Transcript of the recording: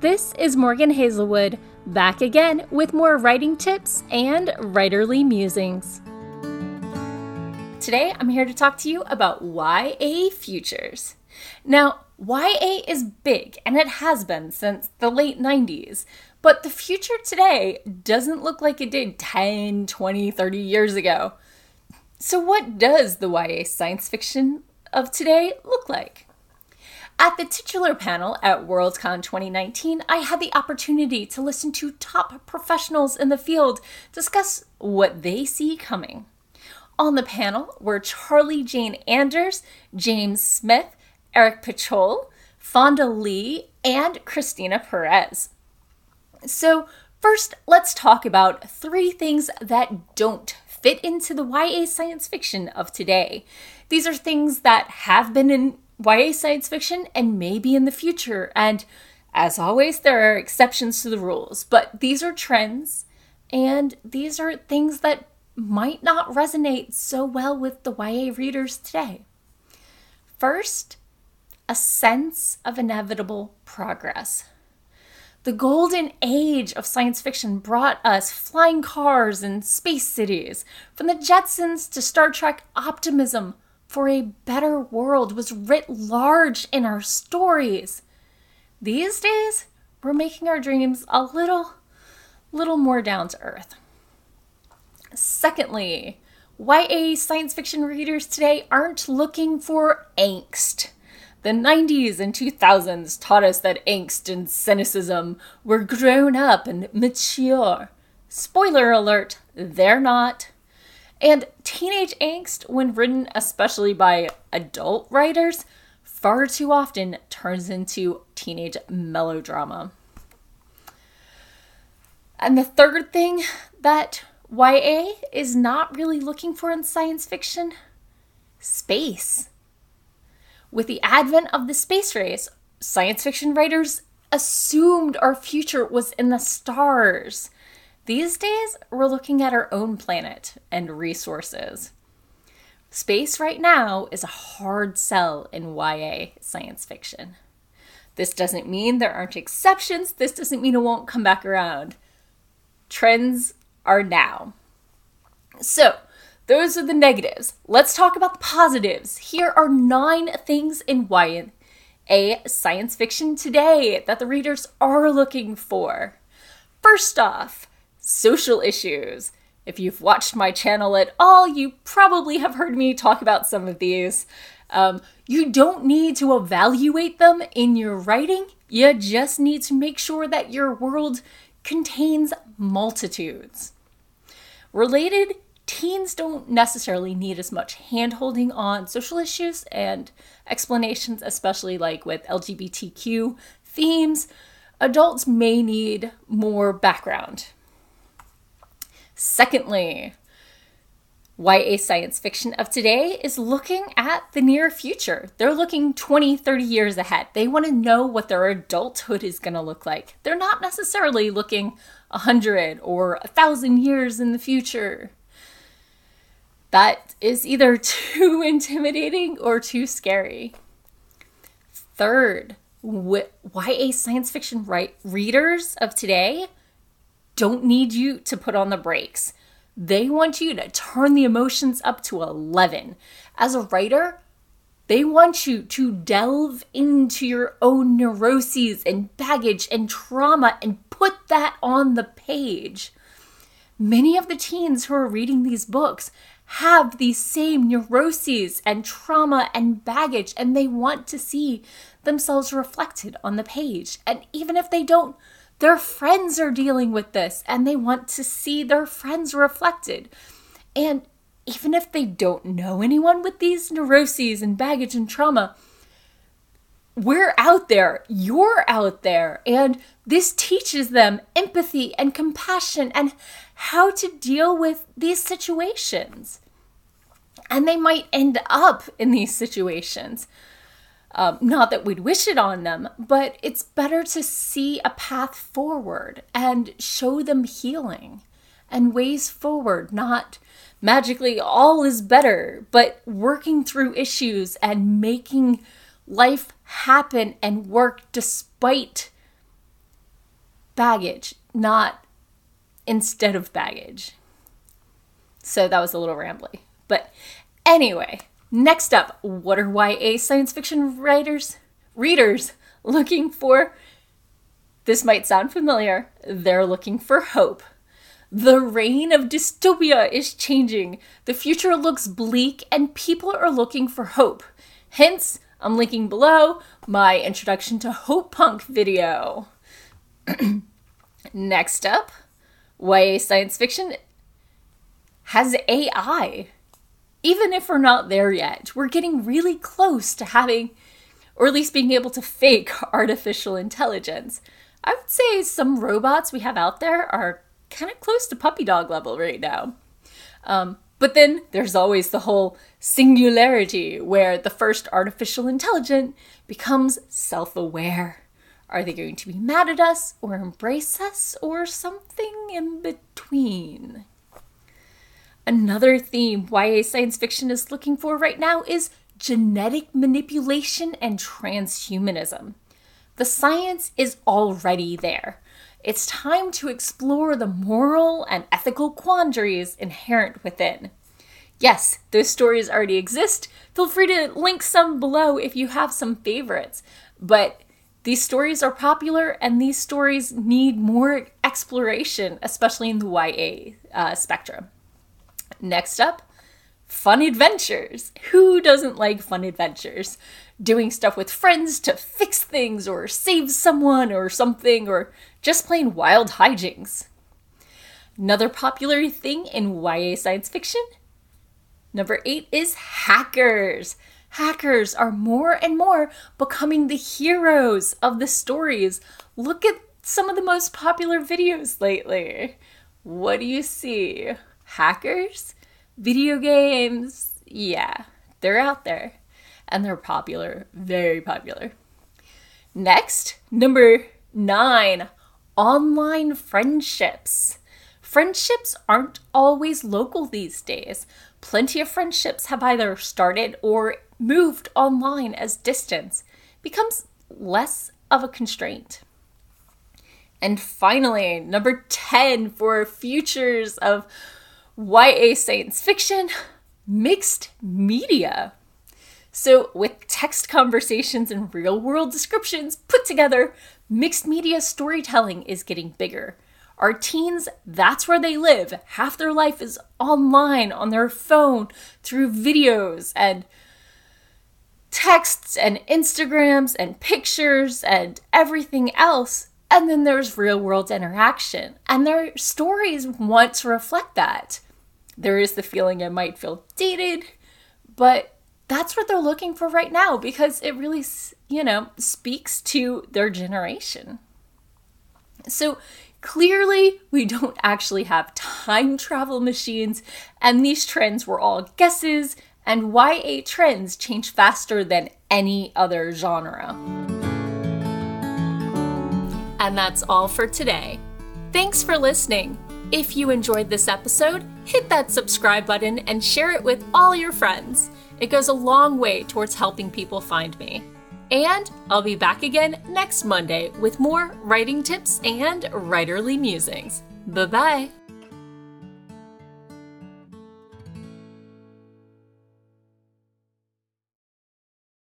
This is Morgan Hazelwood, back again with more writing tips and writerly musings. Today, I'm here to talk to you about YA futures. Now, YA is big, and it has been since the late 90s, but the future today doesn't look like it did 10, 20, 30 years ago. So, what does the YA science fiction of today look like? At the titular panel at Worldcon 2019, I had the opportunity to listen to top professionals in the field discuss what they see coming. On the panel were Charlie Jane Anders, James Smith, Eric Pichol, Fonda Lee, and Christina Perez. So, first, let's talk about three things that don't fit into the YA science fiction of today. These are things that have been in YA science fiction and maybe in the future. And as always, there are exceptions to the rules, but these are trends and these are things that might not resonate so well with the YA readers today. First, a sense of inevitable progress. The golden age of science fiction brought us flying cars and space cities. From the Jetsons to Star Trek optimism, for a better world was writ large in our stories. These days, we're making our dreams a little, little more down to earth. Secondly, YA science fiction readers today aren't looking for angst. The 90s and 2000s taught us that angst and cynicism were grown up and mature. Spoiler alert, they're not. And teenage angst, when written especially by adult writers, far too often turns into teenage melodrama. And the third thing that YA is not really looking for in science fiction space. With the advent of the space race, science fiction writers assumed our future was in the stars. These days, we're looking at our own planet and resources. Space right now is a hard sell in YA science fiction. This doesn't mean there aren't exceptions. This doesn't mean it won't come back around. Trends are now. So, those are the negatives. Let's talk about the positives. Here are nine things in YA science fiction today that the readers are looking for. First off, social issues. If you've watched my channel at all, you probably have heard me talk about some of these. Um, you don't need to evaluate them in your writing, you just need to make sure that your world contains multitudes. Related, teens don't necessarily need as much handholding on social issues and explanations, especially like with LGBTQ themes. Adults may need more background Secondly, YA science fiction of today is looking at the near future. They're looking 20, 30 years ahead. They want to know what their adulthood is going to look like. They're not necessarily looking 100 or 1,000 years in the future. That is either too intimidating or too scary. Third, YA science fiction right readers of today don't need you to put on the brakes. They want you to turn the emotions up to 11. As a writer, they want you to delve into your own neuroses and baggage and trauma and put that on the page. Many of the teens who are reading these books have these same neuroses and trauma and baggage, and they want to see themselves reflected on the page. And even if they don't, their friends are dealing with this and they want to see their friends reflected. And even if they don't know anyone with these neuroses and baggage and trauma, we're out there, you're out there, and this teaches them empathy and compassion and how to deal with these situations. And they might end up in these situations. Um, not that we'd wish it on them, but it's better to see a path forward and show them healing and ways forward, not magically all is better, but working through issues and making life happen and work despite baggage, not instead of baggage. So that was a little rambly. But anyway, next up, what are YA science fiction writers, readers looking for? This might sound familiar. They're looking for hope. The reign of dystopia is changing. The future looks bleak, and people are looking for hope. Hence, I'm linking below my introduction to Hope Punk video. Next up, YA science fiction has AI. Even if we're not there yet, we're getting really close to having, or at least being able to fake artificial intelligence. I would say some robots we have out there are kind of close to puppy dog level right now. Um, but then there's always the whole singularity where the first artificial intelligent becomes self aware. Are they going to be mad at us or embrace us or something in between? Another theme YA science fiction is looking for right now is genetic manipulation and transhumanism. The science is already there. It's time to explore the moral and ethical quandaries inherent within. Yes, those stories already exist. Feel free to link some below if you have some favorites. But these stories are popular and these stories need more exploration, especially in the YA uh, spectrum. Next up, fun adventures. Who doesn't like fun adventures? Doing stuff with friends to fix things or save someone or something, or just plain wild hijinks. Another popular thing in YA science fiction. Number eight is hackers. Hackers are more and more becoming the heroes of the stories. Look at some of the most popular videos lately. What do you see? Hackers? Video games? Yeah, they're out there. And they're popular, very popular. Next, number nine online friendships. Friendships aren't always local these days. Plenty of friendships have either started or moved online as distance becomes less of a constraint. And finally, number 10 for futures of YA science fiction mixed media. So, with text conversations and real world descriptions put together, mixed media storytelling is getting bigger. Our teens, that's where they live. Half their life is online on their phone through videos and texts and Instagrams and pictures and everything else. And then there's real world interaction. And their stories want to reflect that. There is the feeling it might feel dated, but that's what they're looking for right now because it really, you know, speaks to their generation. So clearly, we don't actually have time travel machines, and these trends were all guesses, and YA trends change faster than any other genre. And that's all for today. Thanks for listening. If you enjoyed this episode, hit that subscribe button and share it with all your friends. It goes a long way towards helping people find me. And I'll be back again next Monday with more writing tips and writerly musings. Bye bye.